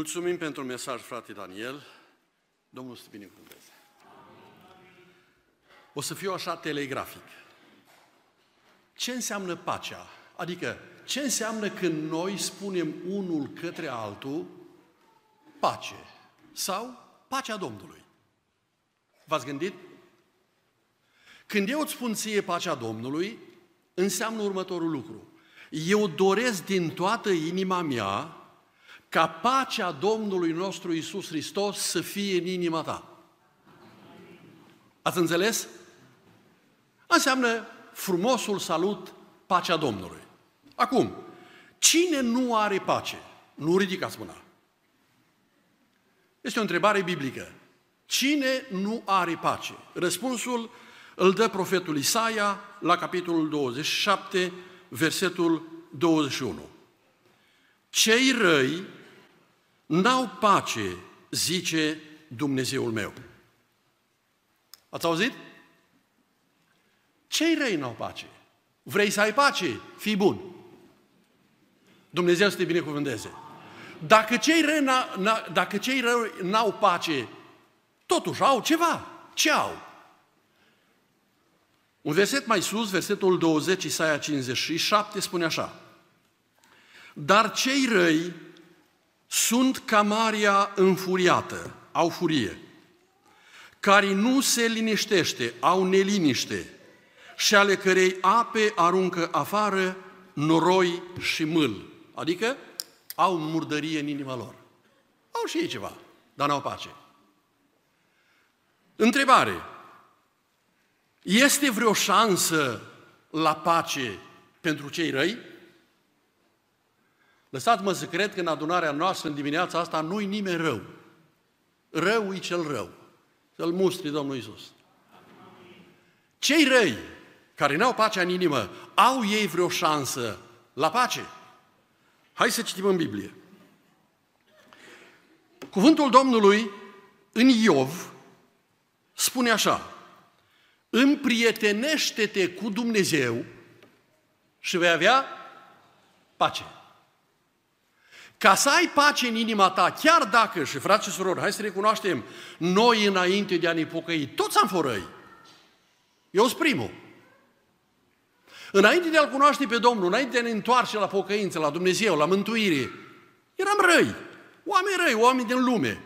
Mulțumim pentru mesaj, frate Daniel. Domnul să binecuvânteze. O să fiu așa telegrafic. Ce înseamnă pacea? Adică, ce înseamnă când noi spunem unul către altul pace sau pacea Domnului? V-ați gândit? Când eu îți spun ție pacea Domnului, înseamnă următorul lucru. Eu doresc din toată inima mea ca pacea Domnului nostru Isus Hristos să fie în inima ta. Ați înțeles? Înseamnă frumosul salut, pacea Domnului. Acum, cine nu are pace? Nu ridicați mâna. Este o întrebare biblică. Cine nu are pace? Răspunsul îl dă profetul Isaia la capitolul 27, versetul 21. Cei răi n-au pace, zice Dumnezeul meu. Ați auzit? Cei răi n-au pace. Vrei să ai pace? Fii bun. Dumnezeu să te binecuvânteze. Dacă cei răi, n-a, n-a, dacă cei răi n-au pace, totuși au ceva. Ce au? Un verset mai sus, versetul 20, Isaia 57, spune așa. Dar cei răi sunt ca Maria înfuriată, au furie, care nu se liniștește, au neliniște și ale cărei ape aruncă afară noroi și mâl. Adică au murdărie în inima lor. Au și ei ceva, dar n-au pace. Întrebare. Este vreo șansă la pace pentru cei răi? Lăsați-mă să cred că în adunarea noastră, în dimineața asta, nu-i nimeni rău. Rău e cel rău. Să-l mustri Domnul Isus. Cei răi care n-au pacea în inimă, au ei vreo șansă la pace? Hai să citim în Biblie. Cuvântul Domnului în Iov spune așa, împrietenește-te cu Dumnezeu și vei avea pace. Ca să ai pace în inima ta, chiar dacă, și frate și surori, hai să recunoaștem, noi înainte de a ne pocăi, toți am fost răi. Eu sunt primul. Înainte de a-L cunoaște pe Domnul, înainte de a ne întoarce la pocăință, la Dumnezeu, la mântuire, eram răi, oameni răi, oameni din lume.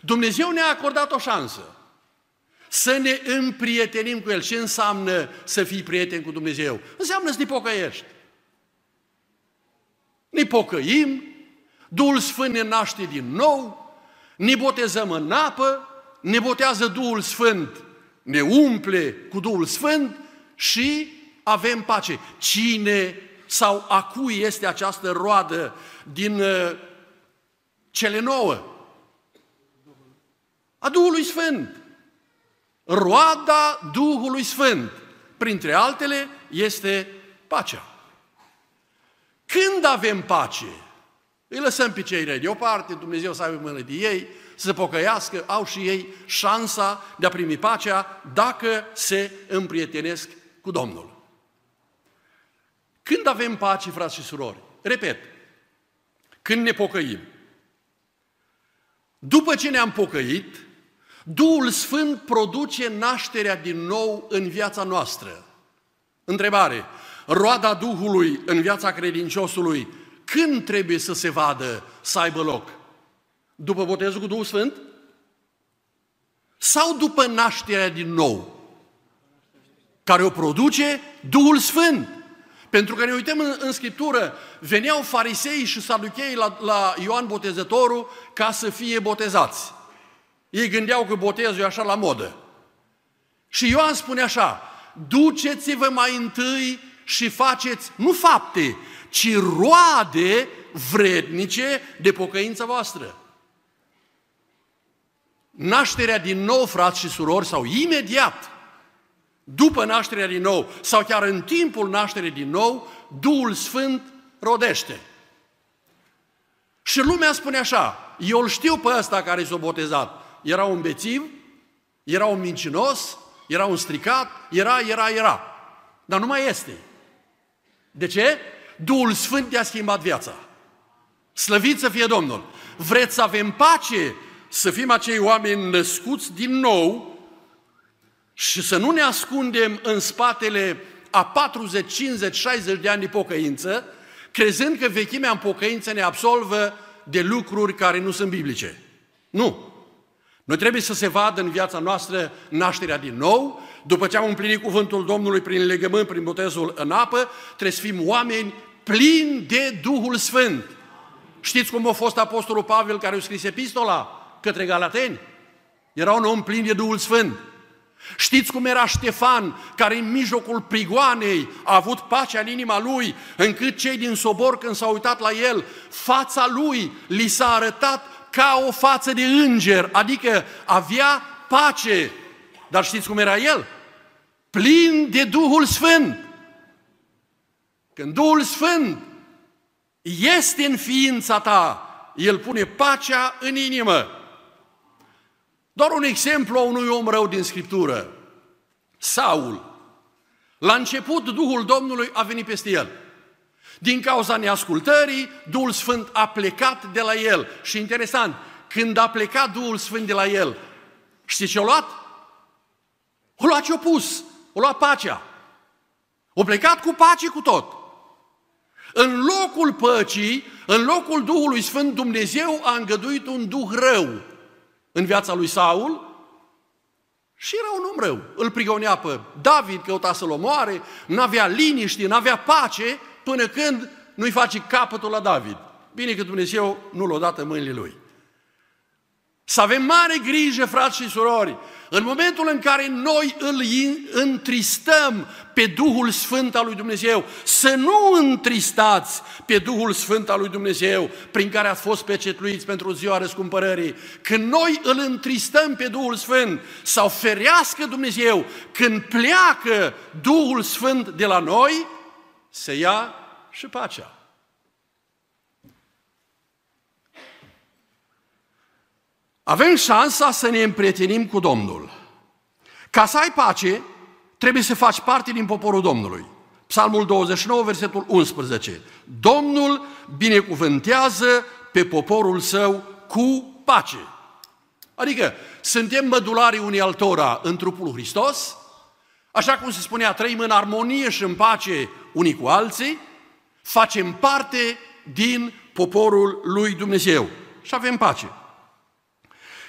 Dumnezeu ne-a acordat o șansă să ne împrietenim cu El. Ce înseamnă să fii prieten cu Dumnezeu? Înseamnă să ne pocăiești. Ne pocăim, Duhul Sfânt ne naște din nou, ne botezăm în apă, ne botează Duhul Sfânt, ne umple cu Duhul Sfânt și avem pace. Cine sau a cui este această roadă din uh, cele nouă? A Duhului Sfânt. Roada Duhului Sfânt, printre altele, este pacea. Când avem pace? Îi lăsăm pe cei răi deoparte, Dumnezeu să aibă mână de ei, să se pocăiască, au și ei șansa de a primi pacea dacă se împrietenesc cu Domnul. Când avem pace, frați și surori? Repet, când ne pocăim. După ce ne-am pocăit, Duhul Sfânt produce nașterea din nou în viața noastră. Întrebare. Roada Duhului în viața credinciosului, când trebuie să se vadă, să aibă loc? După botezul cu Duhul Sfânt? Sau după nașterea din nou? Care o produce Duhul Sfânt. Pentru că ne uităm în, în Scriptură, veneau farisei și saduchei la, la Ioan Botezătorul ca să fie botezați. Ei gândeau că botezul e așa la modă. Și Ioan spune așa, duceți-vă mai întâi și faceți, nu fapte, ci roade vrednice de pocăință voastră. Nașterea din nou, frați și surori, sau imediat, după nașterea din nou, sau chiar în timpul nașterii din nou, Duhul Sfânt rodește. Și lumea spune așa, eu îl știu pe ăsta care s-a botezat. Era un bețiv, era un mincinos, era un stricat, era, era, era. Dar nu mai este. De ce? Duhul Sfânt i-a schimbat viața. Slăvit să fie Domnul! Vreți să avem pace, să fim acei oameni născuți din nou și să nu ne ascundem în spatele a 40, 50, 60 de ani de pocăință, crezând că vechimea în pocăință ne absolvă de lucruri care nu sunt biblice. Nu! Noi trebuie să se vadă în viața noastră nașterea din nou, după ce am împlinit cuvântul Domnului prin legământ, prin botezul în apă, trebuie să fim oameni plini de Duhul Sfânt. Știți cum a fost Apostolul Pavel care a scris epistola către Galateni? Era un om plin de Duhul Sfânt. Știți cum era Ștefan, care în mijlocul prigoanei a avut pacea în inima lui, încât cei din sobor, când s-au uitat la el, fața lui li s-a arătat ca o față de înger, adică avea pace. Dar știți cum era el? Plin de Duhul Sfânt. Când Duhul Sfânt este în ființa ta, El pune pacea în inimă. Doar un exemplu a unui om rău din Scriptură. Saul. La început, Duhul Domnului a venit peste el. Din cauza neascultării, Duhul Sfânt a plecat de la el. Și interesant, când a plecat Duhul Sfânt de la el, știți ce a luat? O luat ce-o pus, o luat pacea. O plecat cu pace cu tot. În locul păcii, în locul Duhului Sfânt, Dumnezeu a îngăduit un duh rău în viața lui Saul și era un om rău. Îl prigonea pe David, căuta să-l omoare, n-avea liniște, n-avea pace, până când nu-i face capătul la David. Bine că Dumnezeu nu l-a dat în mâinile lui. Să avem mare grijă, frați și surori, în momentul în care noi îl întristăm pe Duhul Sfânt al lui Dumnezeu, să nu întristați pe Duhul Sfânt al lui Dumnezeu, prin care ați fost pecetluiți pentru ziua răscumpărării. Când noi îl întristăm pe Duhul Sfânt, sau ferească Dumnezeu, când pleacă Duhul Sfânt de la noi, se ia și pacea. Avem șansa să ne împrietenim cu Domnul. Ca să ai pace, trebuie să faci parte din poporul Domnului. Psalmul 29, versetul 11. Domnul binecuvântează pe poporul său cu pace. Adică, suntem mădularii unei altora în trupul Hristos, așa cum se spunea, trăim în armonie și în pace unii cu alții, facem parte din poporul lui Dumnezeu și avem pace.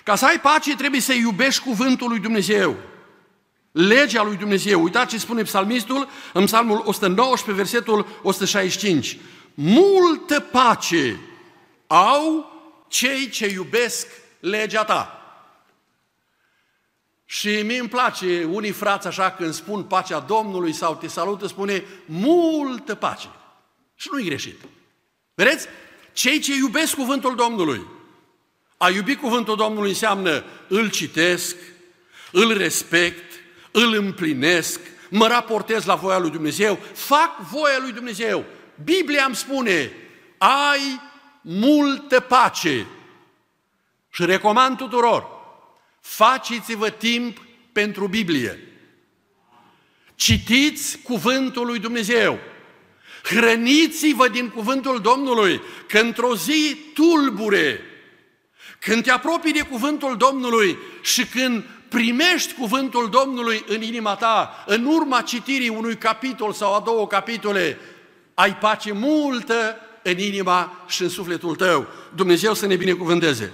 Ca să ai pace, trebuie să iubești cuvântul lui Dumnezeu. Legea lui Dumnezeu. Uitați ce spune psalmistul în psalmul 119, versetul 165. Multă pace au cei ce iubesc legea ta. Și mie îmi place, unii frați așa când spun pacea Domnului sau te salută, spune multă pace. Și nu-i greșit. Vedeți? Cei ce iubesc cuvântul Domnului. A iubi cuvântul Domnului înseamnă îl citesc, îl respect, îl împlinesc, mă raportez la voia lui Dumnezeu, fac voia lui Dumnezeu. Biblia îmi spune, ai multă pace. Și recomand tuturor, faceți-vă timp pentru Biblie. Citiți cuvântul lui Dumnezeu. Hrăniți-vă din cuvântul Domnului, că într-o zi tulbure, când te apropii de cuvântul Domnului și când primești cuvântul Domnului în inima ta, în urma citirii unui capitol sau a două capitole, ai pace multă în inima și în sufletul tău. Dumnezeu să ne binecuvânteze.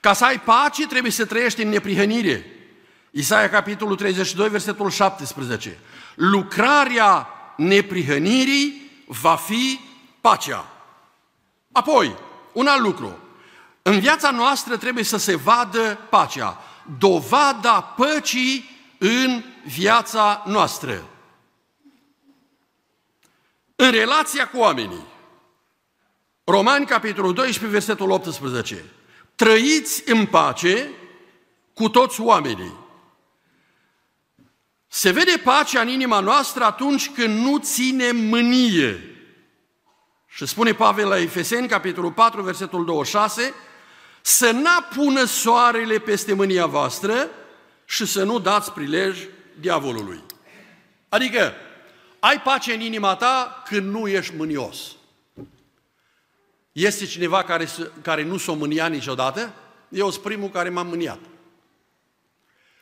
Ca să ai pace, trebuie să trăiești în neprihănire. Isaia, capitolul 32, versetul 17. Lucrarea neprihănirii va fi pacea. Apoi, un alt lucru. În viața noastră trebuie să se vadă pacea, dovada păcii în viața noastră. În relația cu oamenii. Romani, capitolul 12, versetul 18. Trăiți în pace cu toți oamenii. Se vede pacea în inima noastră atunci când nu ține mânie. Și spune Pavel la Efeseni, capitolul 4, versetul 26, să n-apună soarele peste mânia voastră și să nu dați prilej diavolului. Adică, ai pace în inima ta când nu ești mânios. Este cineva care, care nu s-o mânia niciodată? Eu sunt primul care m-am mâniat.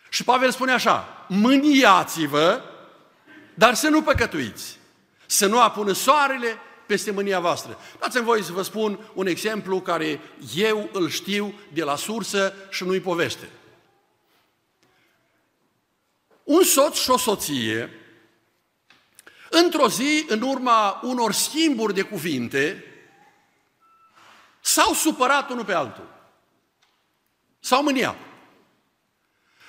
Și Pavel spune așa, mâniați-vă, dar să nu păcătuiți. Să nu apună soarele peste mânia voastră. Dați-mi voi să vă spun un exemplu care eu îl știu de la sursă și nu-i poveste. Un soț și o soție, într-o zi, în urma unor schimburi de cuvinte, s-au supărat unul pe altul. S-au mâniat.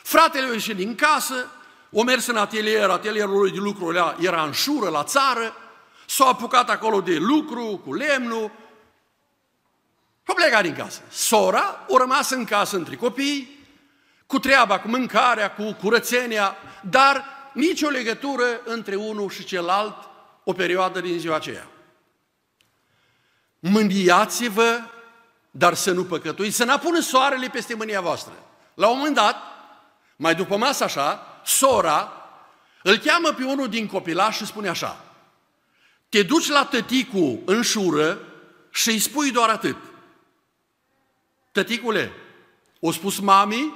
Fratele a ieșit din casă, o mers în atelier, atelierul lui de lucru era în șură, la țară, s-a apucat acolo de lucru, cu lemnul, și plecat din casă. Sora a rămas în casă între copii, cu treaba, cu mâncarea, cu curățenia, dar nicio legătură între unul și celălalt o perioadă din ziua aceea. Mândiați-vă, dar să nu păcătuiți, să n-apună soarele peste mânia voastră. La un moment dat, mai după masă așa, sora îl cheamă pe unul din copilași și spune așa, te duci la tăticu în șură și îi spui doar atât. Tăticule, o spus mami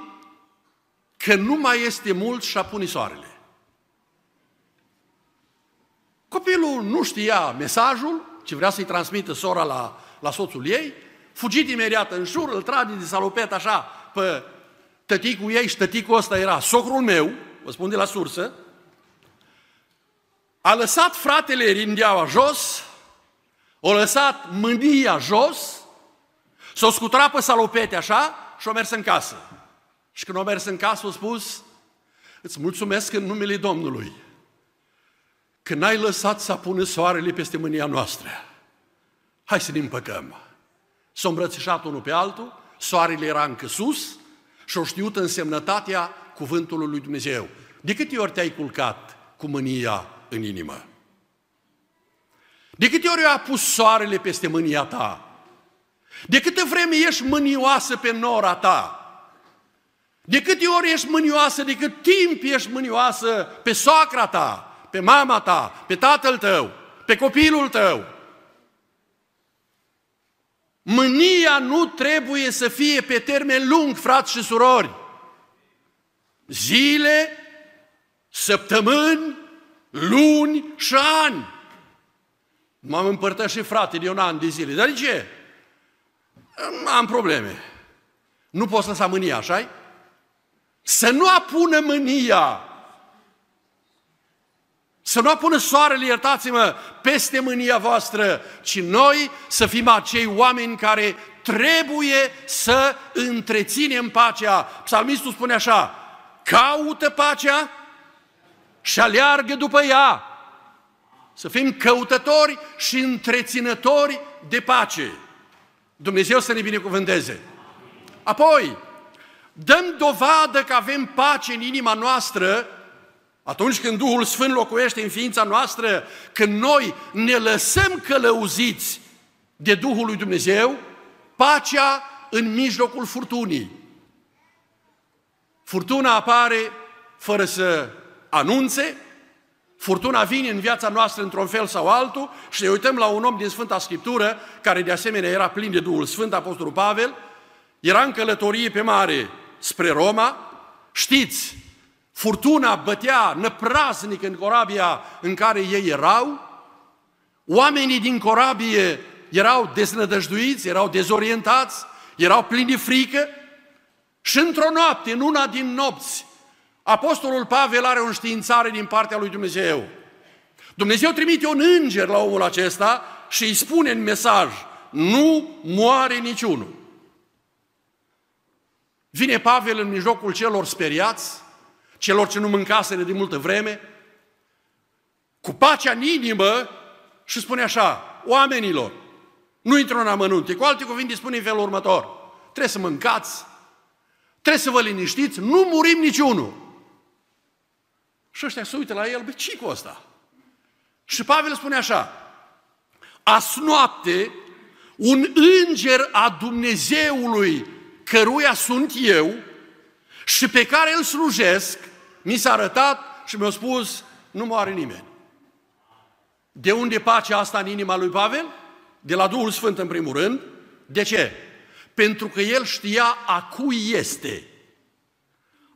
că nu mai este mult și apune soarele. Copilul nu știa mesajul, ce vrea să-i transmită sora la, la soțul ei, fugit imediat în șur, îl trage de salopet așa pe tăticul ei și tăticul ăsta era socrul meu, vă spun de la sursă, a lăsat fratele rindeaua jos, a lăsat mânia jos, s-a scuturat pe salopete așa și a mers în casă. Și când a mers în casă a spus, îți mulțumesc în numele Domnului că n-ai lăsat să apună soarele peste mânia noastră. Hai să ne împăcăm. S-au îmbrățișat unul pe altul, soarele era încă sus și au știut însemnătatea cuvântului lui Dumnezeu. De câte ori te-ai culcat cu mânia în inimă? De câte ori a pus soarele peste mânia ta? De câte vreme ești mânioasă pe nora ta? De câte ori ești mânioasă, de cât timp ești mânioasă pe soacra ta, pe mama ta, pe tatăl tău, pe copilul tău? Mânia nu trebuie să fie pe termen lung, frați și surori. Zile, săptămâni, luni și ani. M-am împărtășit frate de un an de zile. Dar de ce? Am probleme. Nu poți lăsa mânia, așa Să nu apună mânia. Să nu apună soarele, iertați-mă, peste mânia voastră, ci noi să fim acei oameni care trebuie să întreținem pacea. Psalmistul spune așa, caută pacea și aleargă după ea. Să fim căutători și întreținători de pace. Dumnezeu să ne binecuvânteze. Apoi, dăm dovadă că avem pace în inima noastră atunci când Duhul Sfânt locuiește în ființa noastră, când noi ne lăsăm călăuziți de Duhul lui Dumnezeu, pacea în mijlocul furtunii. Furtuna apare fără să anunțe, furtuna vine în viața noastră într-un fel sau altul și ne uităm la un om din Sfânta Scriptură, care de asemenea era plin de Duhul Sfânt, Apostolul Pavel, era în călătorie pe mare spre Roma, știți, furtuna bătea năpraznic în corabia în care ei erau, oamenii din corabie erau deznădăjduiți, erau dezorientați, erau plini de frică. Și într-o noapte, în una din nopți, Apostolul Pavel are o înștiințare din partea lui Dumnezeu. Dumnezeu trimite un înger la omul acesta și îi spune în mesaj, nu moare niciunul. Vine Pavel în mijlocul celor speriați, celor ce nu mâncaseră de multă vreme, cu pacea în inimă și spune așa, oamenilor, nu intră în amănunte, cu alte cuvinte spune în felul următor, trebuie să mâncați, trebuie să vă liniștiți, nu murim niciunul. Și ăștia se uită la el, bă, ce cu ăsta? Și Pavel spune așa, as noapte, un înger a Dumnezeului căruia sunt eu și pe care îl slujesc, mi s-a arătat și mi-a spus, nu moare nimeni. De unde pacea asta în inima lui Pavel? de la Duhul Sfânt în primul rând. De ce? Pentru că el știa a cui este.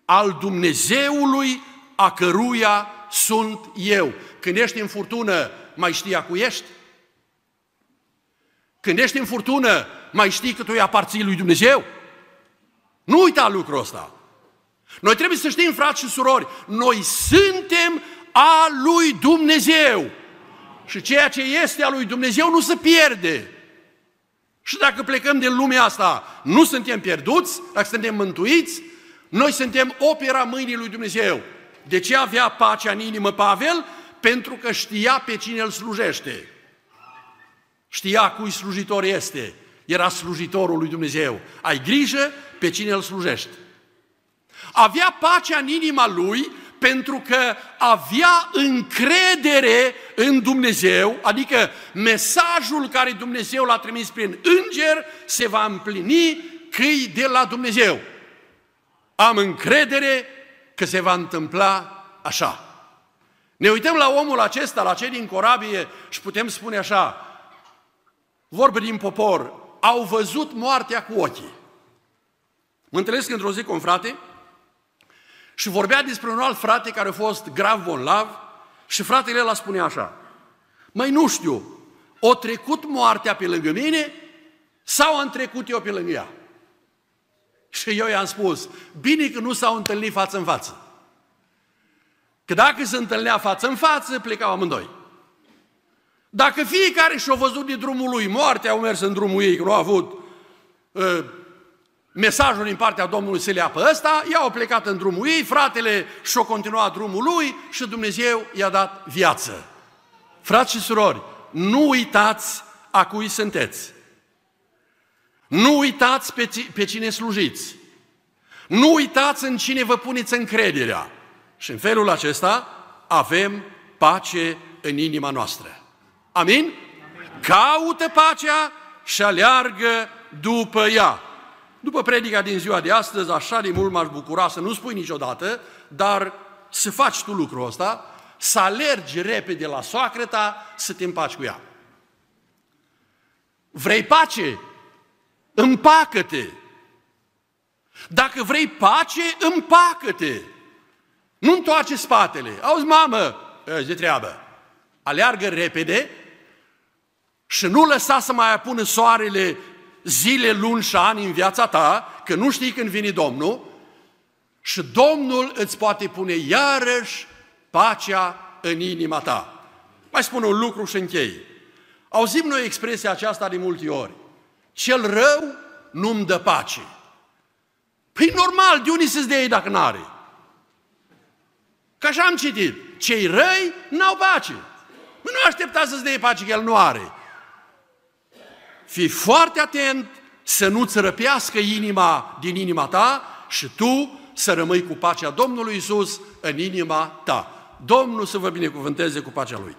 Al Dumnezeului a căruia sunt eu. Când ești în furtună, mai știi a cui ești? Când ești în furtună, mai știi că tu îi aparții lui Dumnezeu? Nu uita lucrul ăsta. Noi trebuie să știm, frați și surori, noi suntem a lui Dumnezeu. Și ceea ce este a lui Dumnezeu nu se pierde. Și dacă plecăm din lumea asta, nu suntem pierduți, dacă suntem mântuiți, noi suntem opera mâinii lui Dumnezeu. De ce avea pacea în inimă Pavel? Pentru că știa pe cine îl slujește. Știa cui slujitor este. Era slujitorul lui Dumnezeu. Ai grijă pe cine îl slujești. Avea pacea în inima lui pentru că avea încredere în Dumnezeu, adică mesajul care Dumnezeu l-a trimis prin înger se va împlini că de la Dumnezeu. Am încredere că se va întâmpla așa. Ne uităm la omul acesta, la cei din corabie și putem spune așa, vorbe din popor, au văzut moartea cu ochii. Mă întâlnesc într-o zi cu un frate și vorbea despre un alt frate care a fost grav bolnav și fratele ăla spunea așa, Mai nu știu, o trecut moartea pe lângă mine sau am trecut eu pe lângă ea? Și eu i-am spus, bine că nu s-au întâlnit față în față. Că dacă se întâlnea față în față, plecau amândoi. Dacă fiecare și-a văzut de drumul lui, moartea au mers în drumul ei, că nu a avut uh, mesajul din partea Domnului să le apă ăsta, i-au plecat în drumul ei, fratele și-a continuat drumul lui și Dumnezeu i-a dat viață. Frați și surori, nu uitați a cui sunteți. Nu uitați pe, pe cine slujiți. Nu uitați în cine vă puneți încrederea. Și în felul acesta avem pace în inima noastră. Amin? Amin. Caută pacea și aleargă după ea. După predica din ziua de astăzi, așa de mult m-aș bucura să nu spui niciodată, dar să faci tu lucrul ăsta, să alergi repede la soacră ta, să te împaci cu ea. Vrei pace? Împacă-te! Dacă vrei pace, împacă-te! Nu întoarce spatele. Auzi, mamă, de treabă. Aleargă repede și nu lăsa să mai apună soarele zile, luni și ani în viața ta, că nu știi când vine Domnul, și Domnul îți poate pune iarăși pacea în inima ta. Mai spun un lucru și închei. Auzim noi expresia aceasta de multe ori. Cel rău nu-mi dă pace. Păi normal, de unde să-ți dea dacă n-are? Că așa am citit. Cei răi n-au pace. Nu aștepta să-ți dea pace, că el nu are. Fii foarte atent să nu-ți răpească inima din inima ta și tu să rămâi cu pacea Domnului Isus în inima ta. Domnul să vă binecuvânteze cu pacea Lui.